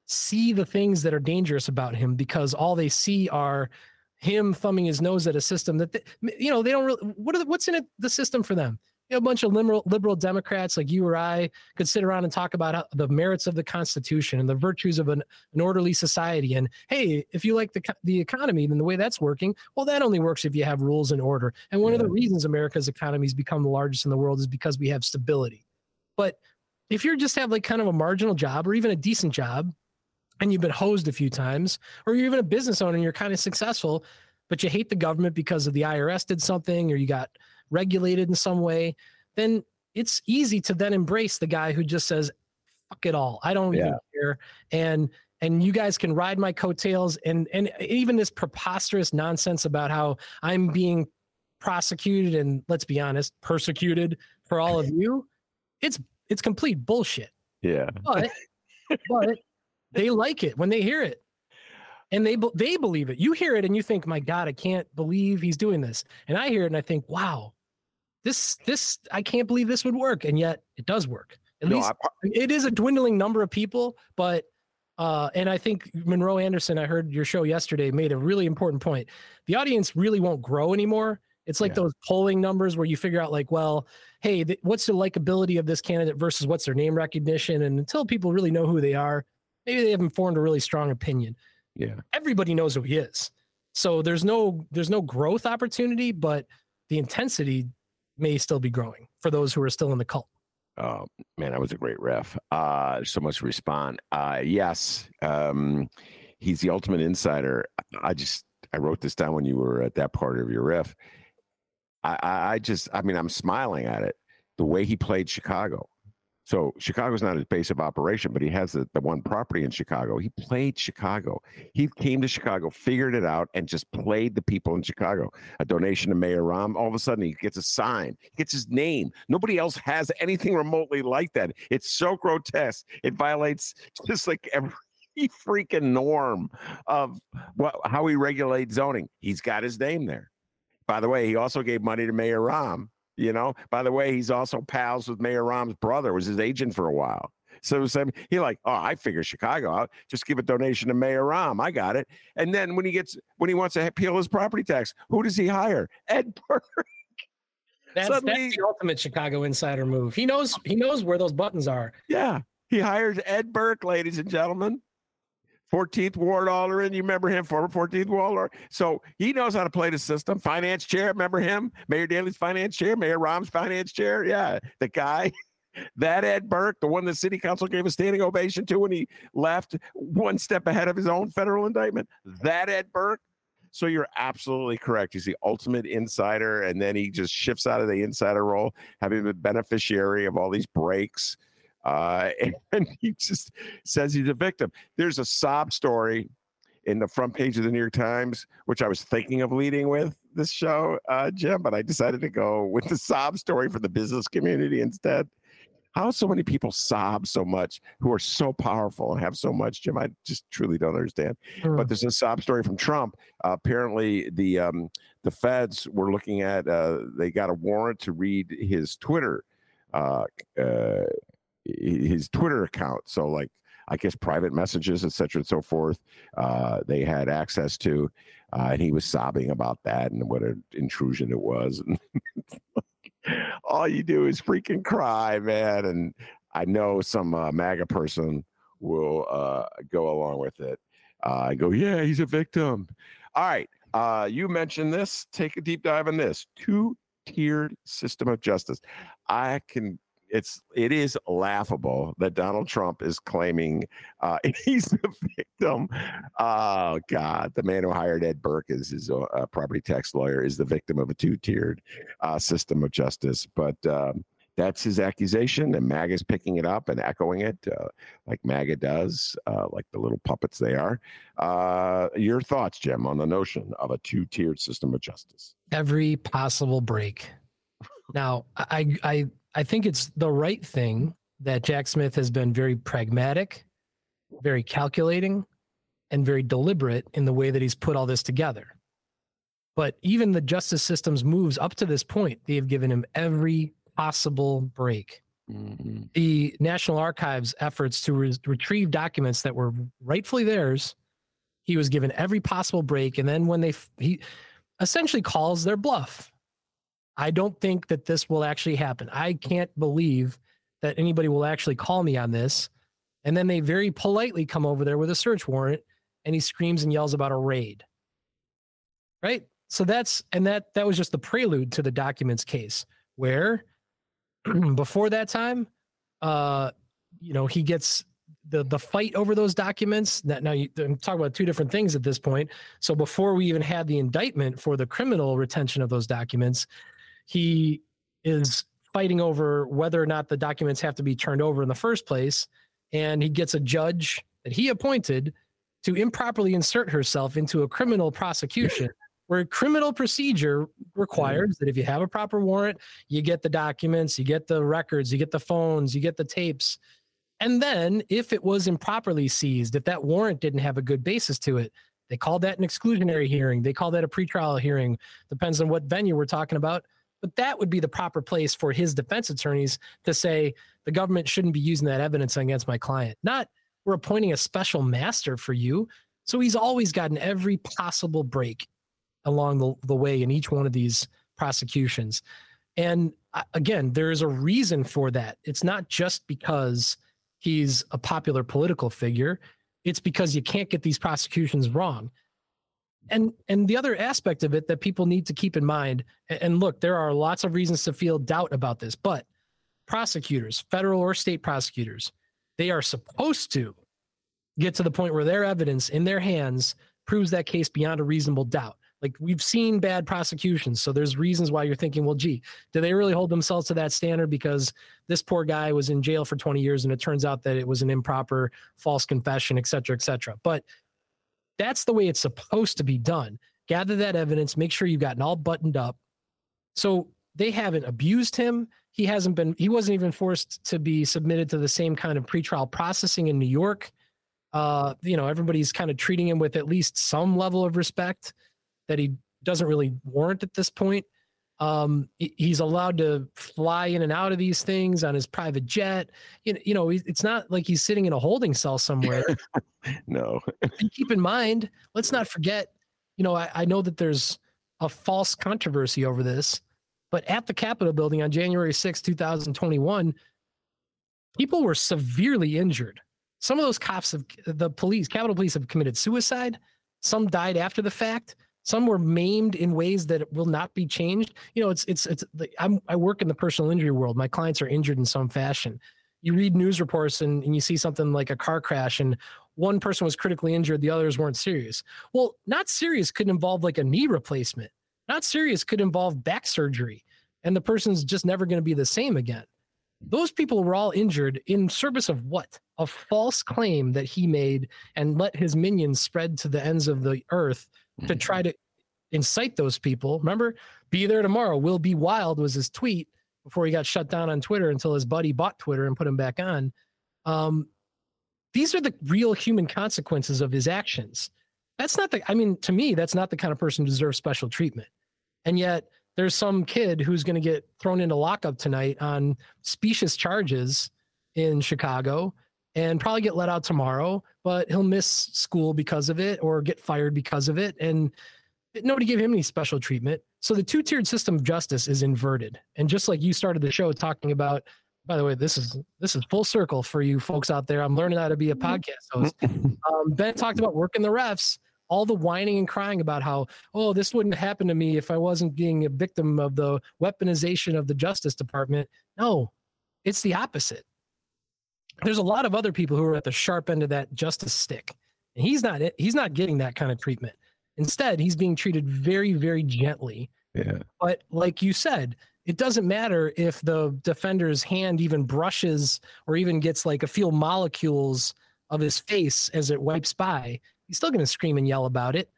see the things that are dangerous about him because all they see are him thumbing his nose at a system that they, you know they don't really what are the, what's in it the system for them you know, a bunch of liberal liberal Democrats like you or I could sit around and talk about how, the merits of the Constitution and the virtues of an, an orderly society. And hey, if you like the the economy, and the way that's working, well, that only works if you have rules and order. And one yeah. of the reasons America's economy has become the largest in the world is because we have stability. But if you just have like kind of a marginal job or even a decent job, and you've been hosed a few times, or you're even a business owner and you're kind of successful, but you hate the government because of the IRS did something or you got regulated in some way, then it's easy to then embrace the guy who just says, fuck it all. I don't yeah. even care. And and you guys can ride my coattails and and even this preposterous nonsense about how I'm being prosecuted and let's be honest, persecuted for all of you. It's it's complete bullshit. Yeah. But but they like it when they hear it and they they believe it. You hear it and you think, "My God, I can't believe he's doing this." And I hear it and I think, "Wow, this this I can't believe this would work." And yet, it does work. At no, least I, it is a dwindling number of people, but uh, and I think Monroe Anderson, I heard your show yesterday, made a really important point. The audience really won't grow anymore. It's like yeah. those polling numbers where you figure out, like, well, hey, th- what's the likability of this candidate versus what's their name recognition? And until people really know who they are, maybe they haven't formed a really strong opinion. Yeah. Everybody knows who he is. So there's no there's no growth opportunity, but the intensity may still be growing for those who are still in the cult. Oh man, that was a great ref. Uh so much to respond. Uh yes. Um he's the ultimate insider. I just I wrote this down when you were at that part of your riff. I, I just I mean I'm smiling at it. The way he played Chicago. So Chicago's not his base of operation, but he has the, the one property in Chicago. He played Chicago. He came to Chicago, figured it out, and just played the people in Chicago. A donation to Mayor Rahm. All of a sudden, he gets a sign. He gets his name. Nobody else has anything remotely like that. It's so grotesque. It violates just like every freaking norm of what, how we regulate zoning. He's got his name there. By the way, he also gave money to Mayor Rahm you know, by the way, he's also pals with Mayor Rahm's brother, was his agent for a while. So, so he like, oh, I figure Chicago out. Just give a donation to Mayor Rahm. I got it. And then when he gets when he wants to appeal his property tax, who does he hire? Ed Burke. That's, Suddenly, that's the ultimate Chicago insider move. He knows he knows where those buttons are. Yeah, he hires Ed Burke, ladies and gentlemen. 14th Ward Alderman. You remember him, former 14th Ward. So he knows how to play the system. Finance chair, remember him? Mayor Daley's finance chair, Mayor Rahm's finance chair. Yeah, the guy. That Ed Burke, the one the city council gave a standing ovation to when he left one step ahead of his own federal indictment. That Ed Burke. So you're absolutely correct. He's the ultimate insider, and then he just shifts out of the insider role, having been beneficiary of all these breaks uh, and he just says he's a victim. There's a sob story in the front page of the New York Times, which I was thinking of leading with this show, uh, Jim, but I decided to go with the sob story for the business community instead. How so many people sob so much who are so powerful and have so much, Jim? I just truly don't understand. Mm. But there's a sob story from Trump. Uh, apparently, the um, the feds were looking at. Uh, they got a warrant to read his Twitter uh, uh his Twitter account. So like I guess private messages, et cetera, and so forth. Uh, they had access to, uh, and he was sobbing about that and what an intrusion it was. all you do is freaking cry, man. And I know some uh, MAGA person will uh, go along with it. Uh, I go, yeah, he's a victim. All right. Uh, you mentioned this. Take a deep dive on this. Two tiered system of justice. I can it's it is laughable that Donald Trump is claiming uh, he's the victim. Oh God, the man who hired Ed Burke as his uh, property tax lawyer is the victim of a two-tiered uh, system of justice. But um, that's his accusation, and MAGA's picking it up and echoing it, uh, like MAGA does, uh, like the little puppets they are. Uh, your thoughts, Jim, on the notion of a two-tiered system of justice? Every possible break. Now, I, I I think it's the right thing that Jack Smith has been very pragmatic, very calculating, and very deliberate in the way that he's put all this together. But even the justice system's moves up to this point, they have given him every possible break. Mm-hmm. The National Archives' efforts to re- retrieve documents that were rightfully theirs, he was given every possible break. And then when they, f- he essentially calls their bluff I don't think that this will actually happen. I can't believe that anybody will actually call me on this. And then they very politely come over there with a search warrant and he screams and yells about a raid. Right? So that's and that that was just the prelude to the documents case where before that time uh you know he gets the the fight over those documents that now you, I'm talking about two different things at this point. So before we even had the indictment for the criminal retention of those documents, he is fighting over whether or not the documents have to be turned over in the first place. And he gets a judge that he appointed to improperly insert herself into a criminal prosecution where criminal procedure requires mm. that if you have a proper warrant, you get the documents, you get the records, you get the phones, you get the tapes. And then if it was improperly seized, if that warrant didn't have a good basis to it, they call that an exclusionary hearing. They call that a pretrial hearing. Depends on what venue we're talking about. But that would be the proper place for his defense attorneys to say the government shouldn't be using that evidence against my client. Not we're appointing a special master for you. So he's always gotten every possible break along the, the way in each one of these prosecutions. And uh, again, there is a reason for that. It's not just because he's a popular political figure, it's because you can't get these prosecutions wrong and and the other aspect of it that people need to keep in mind and look there are lots of reasons to feel doubt about this but prosecutors federal or state prosecutors they are supposed to get to the point where their evidence in their hands proves that case beyond a reasonable doubt. Like we've seen bad prosecutions so there's reasons why you're thinking well gee do they really hold themselves to that standard because this poor guy was in jail for 20 years and it turns out that it was an improper false confession et cetera et cetera. But that's the way it's supposed to be done. Gather that evidence, make sure you've gotten all buttoned up. So they haven't abused him. He hasn't been, he wasn't even forced to be submitted to the same kind of pretrial processing in New York. Uh, you know, everybody's kind of treating him with at least some level of respect that he doesn't really warrant at this point. Um, he's allowed to fly in and out of these things on his private jet. You, you know, it's not like he's sitting in a holding cell somewhere. no. and keep in mind, let's not forget, you know, I, I know that there's a false controversy over this, but at the Capitol building on January 6, 2021, people were severely injured. Some of those cops have, the police, Capitol Police have committed suicide. Some died after the fact. Some were maimed in ways that will not be changed. You know, it's it's it's. I'm, I work in the personal injury world. My clients are injured in some fashion. You read news reports and, and you see something like a car crash and one person was critically injured, the others weren't serious. Well, not serious could involve like a knee replacement. Not serious could involve back surgery, and the person's just never going to be the same again. Those people were all injured in service of what? A false claim that he made and let his minions spread to the ends of the earth to mm-hmm. try to incite those people. Remember, be there tomorrow. Will be wild was his tweet before he got shut down on Twitter until his buddy bought Twitter and put him back on. Um, these are the real human consequences of his actions. That's not the, I mean, to me, that's not the kind of person who deserves special treatment. And yet, there's some kid who's going to get thrown into lockup tonight on specious charges in Chicago and probably get let out tomorrow, but he'll miss school because of it or get fired because of it. And nobody gave him any special treatment. So the two tiered system of justice is inverted. And just like you started the show talking about, by the way, this is this is full circle for you folks out there. I'm learning how to be a podcast host. Um, ben talked about working the refs, all the whining and crying about how, oh, this wouldn't happen to me if I wasn't being a victim of the weaponization of the Justice Department. No, it's the opposite. There's a lot of other people who are at the sharp end of that justice stick, and he's not. It He's not getting that kind of treatment. Instead, he's being treated very, very gently. Yeah. But like you said, it doesn't matter if the defender's hand even brushes or even gets like a few molecules of his face as it wipes by. He's still going to scream and yell about it.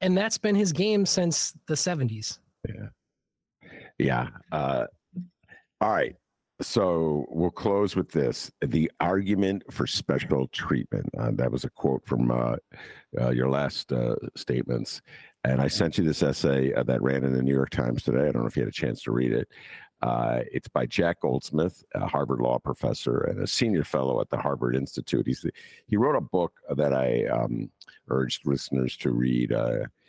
And that's been his game since the 70s. Yeah. Yeah. Uh, all right. So we'll close with this: the argument for special treatment. Uh, that was a quote from uh, uh, your last uh, statements, and I sent you this essay uh, that ran in the New York Times today. I don't know if you had a chance to read it. Uh, it's by Jack Goldsmith, a Harvard law professor and a senior fellow at the Harvard Institute. He's the, he wrote a book that I um, urged listeners to read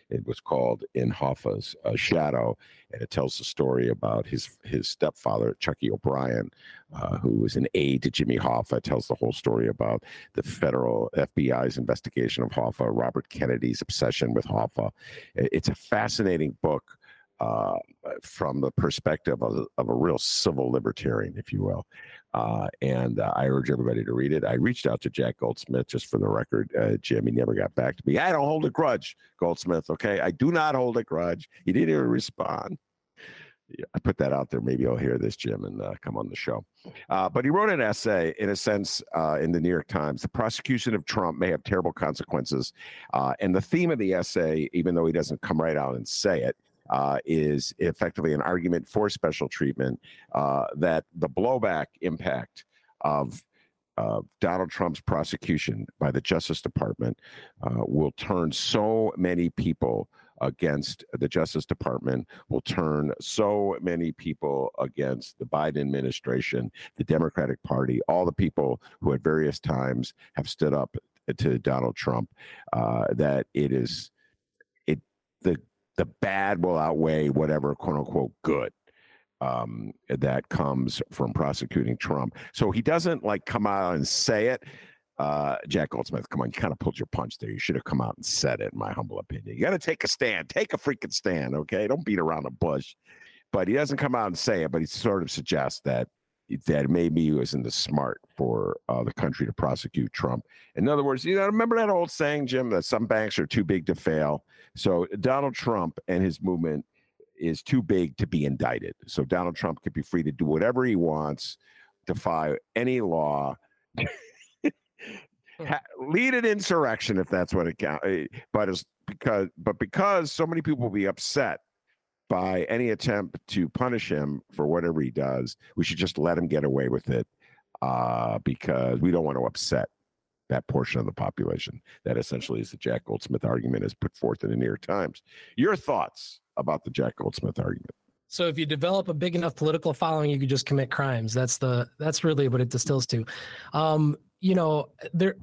It was called In Hoffa's uh, Shadow, and it tells the story about his his stepfather, Chucky O'Brien, uh, who was an aide to Jimmy Hoffa. It tells the whole story about the federal FBI's investigation of Hoffa, Robert Kennedy's obsession with Hoffa. It's a fascinating book uh, from the perspective of, of, a real civil libertarian, if you will. Uh, and uh, I urge everybody to read it. I reached out to Jack Goldsmith just for the record. Uh, Jim, he never got back to me. I don't hold a grudge, Goldsmith. Okay, I do not hold a grudge. He didn't even respond. Yeah, I put that out there. Maybe you'll hear this, Jim, and uh, come on the show. Uh, but he wrote an essay, in a sense, uh, in the New York Times. The prosecution of Trump may have terrible consequences. And the theme of the essay, even though he doesn't come right out and say it, uh, is effectively an argument for special treatment uh, that the blowback impact of uh, Donald Trump's prosecution by the Justice Department uh, will turn so many people against the Justice Department, will turn so many people against the Biden administration, the Democratic Party, all the people who at various times have stood up to Donald Trump, uh, that it is the bad will outweigh whatever quote unquote good um, that comes from prosecuting Trump. So he doesn't like come out and say it. Uh, Jack Goldsmith, come on, you kind of pulled your punch there. You should have come out and said it, in my humble opinion. You got to take a stand. Take a freaking stand, okay? Don't beat around the bush. But he doesn't come out and say it, but he sort of suggests that that maybe he wasn't the smart for uh, the country to prosecute Trump. In other words, you know, remember that old saying, Jim, that some banks are too big to fail. So Donald Trump and his movement is too big to be indicted. So Donald Trump could be free to do whatever he wants, defy any law. lead an insurrection if that's what it counts. Eh, but it's because but because so many people will be upset by any attempt to punish him for whatever he does, we should just let him get away with it uh, because we don't want to upset that portion of the population. That essentially is the Jack Goldsmith argument as put forth in the New York Times. Your thoughts about the Jack Goldsmith argument? So if you develop a big enough political following, you could just commit crimes. That's the that's really what it distills to. Um, you know, there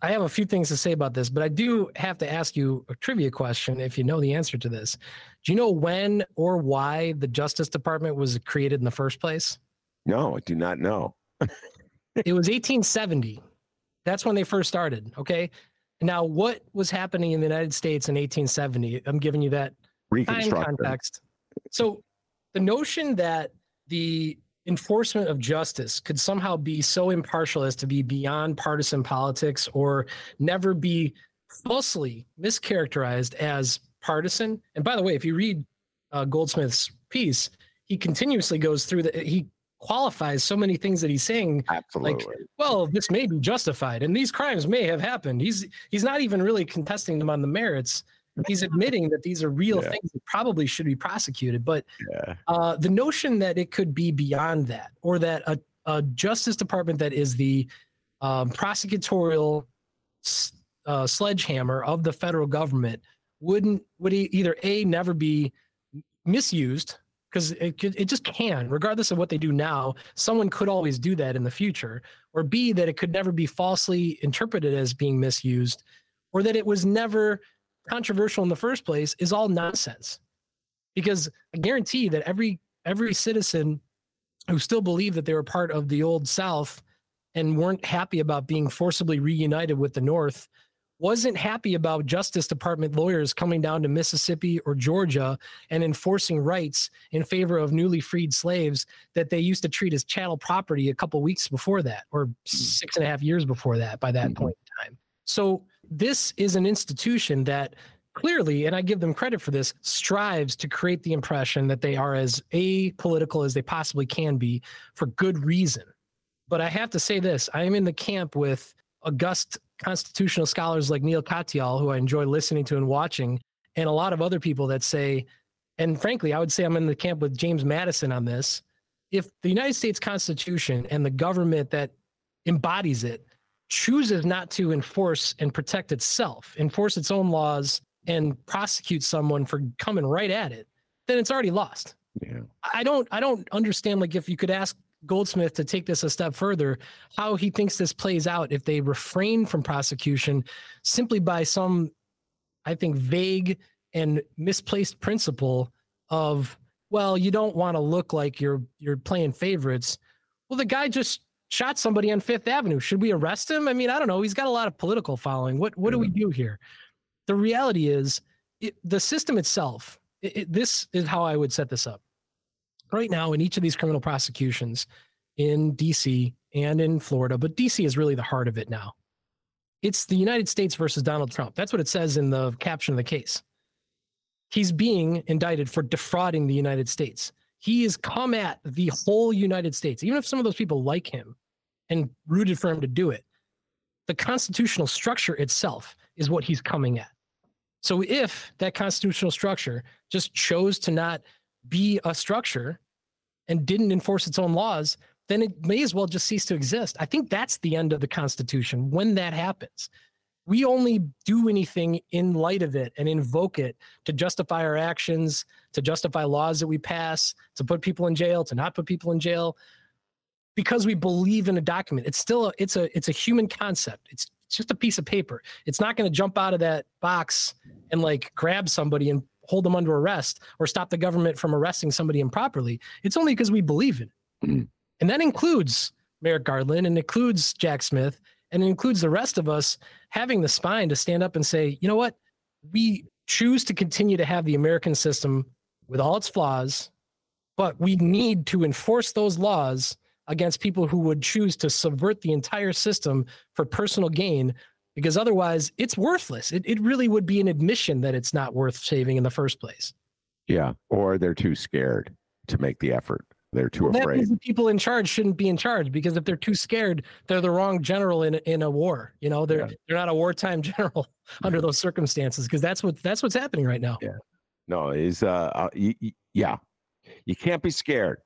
I have a few things to say about this, but I do have to ask you a trivia question if you know the answer to this. Do you know when or why the Justice Department was created in the first place? No, I do not know. it was 1870. That's when they first started. Okay. Now, what was happening in the United States in 1870? I'm giving you that time context. So, the notion that the enforcement of justice could somehow be so impartial as to be beyond partisan politics or never be falsely mischaracterized as partisan. And by the way, if you read uh, Goldsmith's piece, he continuously goes through the he qualifies so many things that he's saying Absolutely. like well this may be justified and these crimes may have happened he's he's not even really contesting them on the merits he's admitting that these are real yeah. things that probably should be prosecuted. But yeah. uh, the notion that it could be beyond that, or that a, a Justice Department that is the um, prosecutorial uh, sledgehammer of the federal government wouldn't would either a never be misused because it could, it just can regardless of what they do now someone could always do that in the future or b that it could never be falsely interpreted as being misused or that it was never controversial in the first place is all nonsense. Because I guarantee that every every citizen who still believed that they were part of the old South and weren't happy about being forcibly reunited with the North wasn't happy about Justice Department lawyers coming down to Mississippi or Georgia and enforcing rights in favor of newly freed slaves that they used to treat as chattel property a couple weeks before that, or hmm. six and a half years before that, by that mm-hmm. point in time. So this is an institution that clearly, and I give them credit for this, strives to create the impression that they are as apolitical as they possibly can be for good reason. But I have to say this I am in the camp with august constitutional scholars like Neal Katyal, who I enjoy listening to and watching, and a lot of other people that say, and frankly, I would say I'm in the camp with James Madison on this. If the United States Constitution and the government that embodies it chooses not to enforce and protect itself, enforce its own laws, and prosecute someone for coming right at it, then it's already lost. Yeah. I don't I don't understand like if you could ask Goldsmith to take this a step further, how he thinks this plays out if they refrain from prosecution simply by some, I think, vague and misplaced principle of well, you don't want to look like you're you're playing favorites. Well, the guy just shot somebody on Fifth Avenue. Should we arrest him? I mean, I don't know. He's got a lot of political following. What what do we mm-hmm. do here? The reality is, it, the system itself. It, it, this is how I would set this up. Right now, in each of these criminal prosecutions, in D.C. and in Florida, but D.C. is really the heart of it now. It's the United States versus Donald Trump. That's what it says in the caption of the case. He's being indicted for defrauding the United States. He has come at the whole United States, even if some of those people like him and rooted for him to do it. The constitutional structure itself is what he's coming at. So if that constitutional structure just chose to not be a structure and didn't enforce its own laws, then it may as well just cease to exist. I think that's the end of the Constitution when that happens we only do anything in light of it and invoke it to justify our actions, to justify laws that we pass, to put people in jail, to not put people in jail, because we believe in a document. It's still a, it's a it's a human concept. It's, it's just a piece of paper. It's not going to jump out of that box and like grab somebody and hold them under arrest or stop the government from arresting somebody improperly. It's only because we believe in it. Mm-hmm. And that includes Merrick Garland and includes Jack Smith and it includes the rest of us having the spine to stand up and say, you know what? We choose to continue to have the American system with all its flaws, but we need to enforce those laws against people who would choose to subvert the entire system for personal gain because otherwise it's worthless. It, it really would be an admission that it's not worth saving in the first place. Yeah. Or they're too scared to make the effort. They're too well, afraid. The people in charge shouldn't be in charge because if they're too scared, they're the wrong general in in a war. You know, they're yeah. they're not a wartime general under those circumstances because that's what that's what's happening right now. Yeah. No, is uh, uh yeah, you can't be scared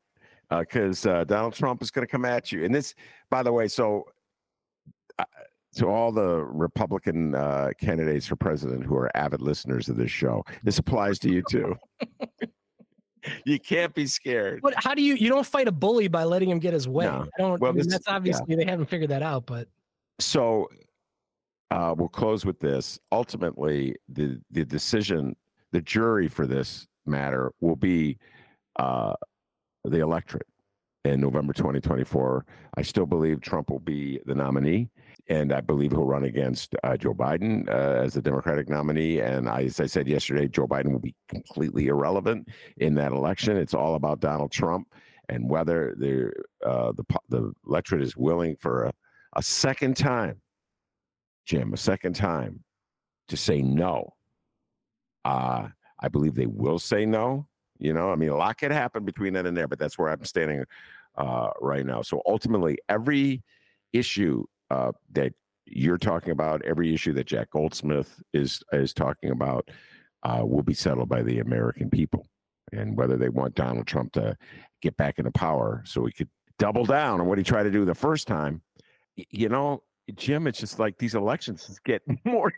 because uh, uh, Donald Trump is going to come at you. And this, by the way, so uh, to all the Republican uh, candidates for president who are avid listeners of this show, this applies to you too. you can't be scared. But how do you you don't fight a bully by letting him get his way? No. I don't. Well, I mean, that's obviously yeah. they haven't figured that out. But so uh, we'll close with this. Ultimately, the the decision, the jury for this matter will be uh, the electorate in November 2024. I still believe Trump will be the nominee and I believe he'll run against uh, Joe Biden uh, as the Democratic nominee. And I, as I said yesterday, Joe Biden will be completely irrelevant in that election. It's all about Donald Trump and whether the uh, the the electorate is willing for a, a second time, Jim, a second time to say no. Uh, I believe they will say no. You know, I mean, a lot could happen between then and there, but that's where I'm standing uh, right now. So ultimately, every issue uh, that you're talking about, every issue that Jack Goldsmith is is talking about, uh, will be settled by the American people, and whether they want Donald Trump to get back into power so he could double down on what he tried to do the first time. You know, Jim, it's just like these elections get more,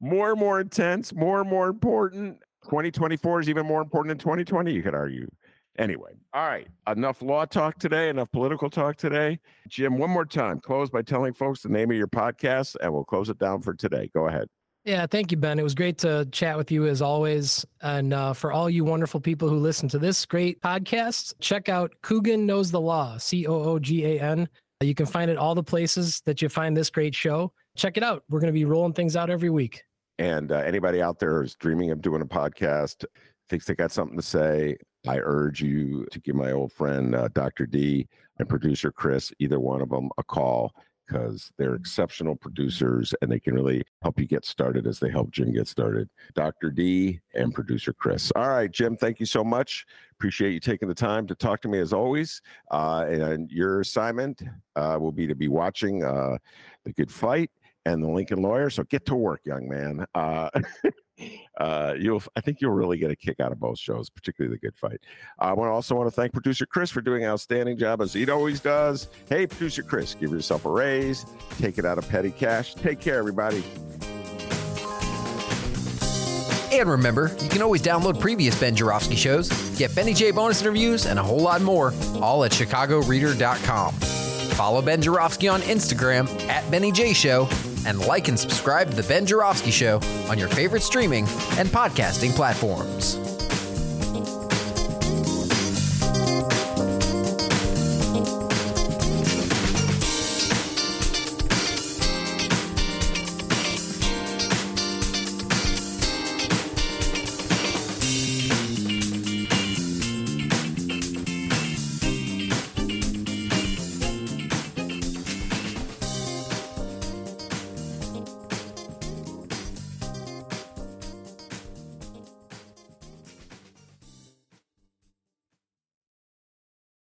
more and more intense, more and more important. 2024 is even more important than 2020. You could argue. Anyway, all right. Enough law talk today, enough political talk today. Jim, one more time, close by telling folks the name of your podcast, and we'll close it down for today. Go ahead. Yeah, thank you, Ben. It was great to chat with you as always. And uh, for all you wonderful people who listen to this great podcast, check out Coogan Knows the Law, C O O G A N. You can find it all the places that you find this great show. Check it out. We're going to be rolling things out every week. And uh, anybody out there is dreaming of doing a podcast, thinks they got something to say, I urge you to give my old friend uh, Dr. D and producer Chris, either one of them, a call because they're exceptional producers and they can really help you get started as they help Jim get started. Dr. D and producer Chris. All right, Jim, thank you so much. Appreciate you taking the time to talk to me as always. Uh, and your assignment uh, will be to be watching uh, The Good Fight and The Lincoln Lawyer. So get to work, young man. Uh, you'll I think you'll really get a kick out of both shows, particularly the good fight. I want to also want to thank producer Chris for doing an outstanding job as he always does. Hey, producer Chris, give yourself a raise, take it out of petty cash. Take care, everybody. And remember, you can always download previous Ben Joravsky shows, get Benny J bonus interviews, and a whole lot more, all at chicagoreader.com. Follow Ben Joravsky on Instagram at Benny J Show and like and subscribe to The Ben Joravsky Show on your favorite streaming and podcasting platforms.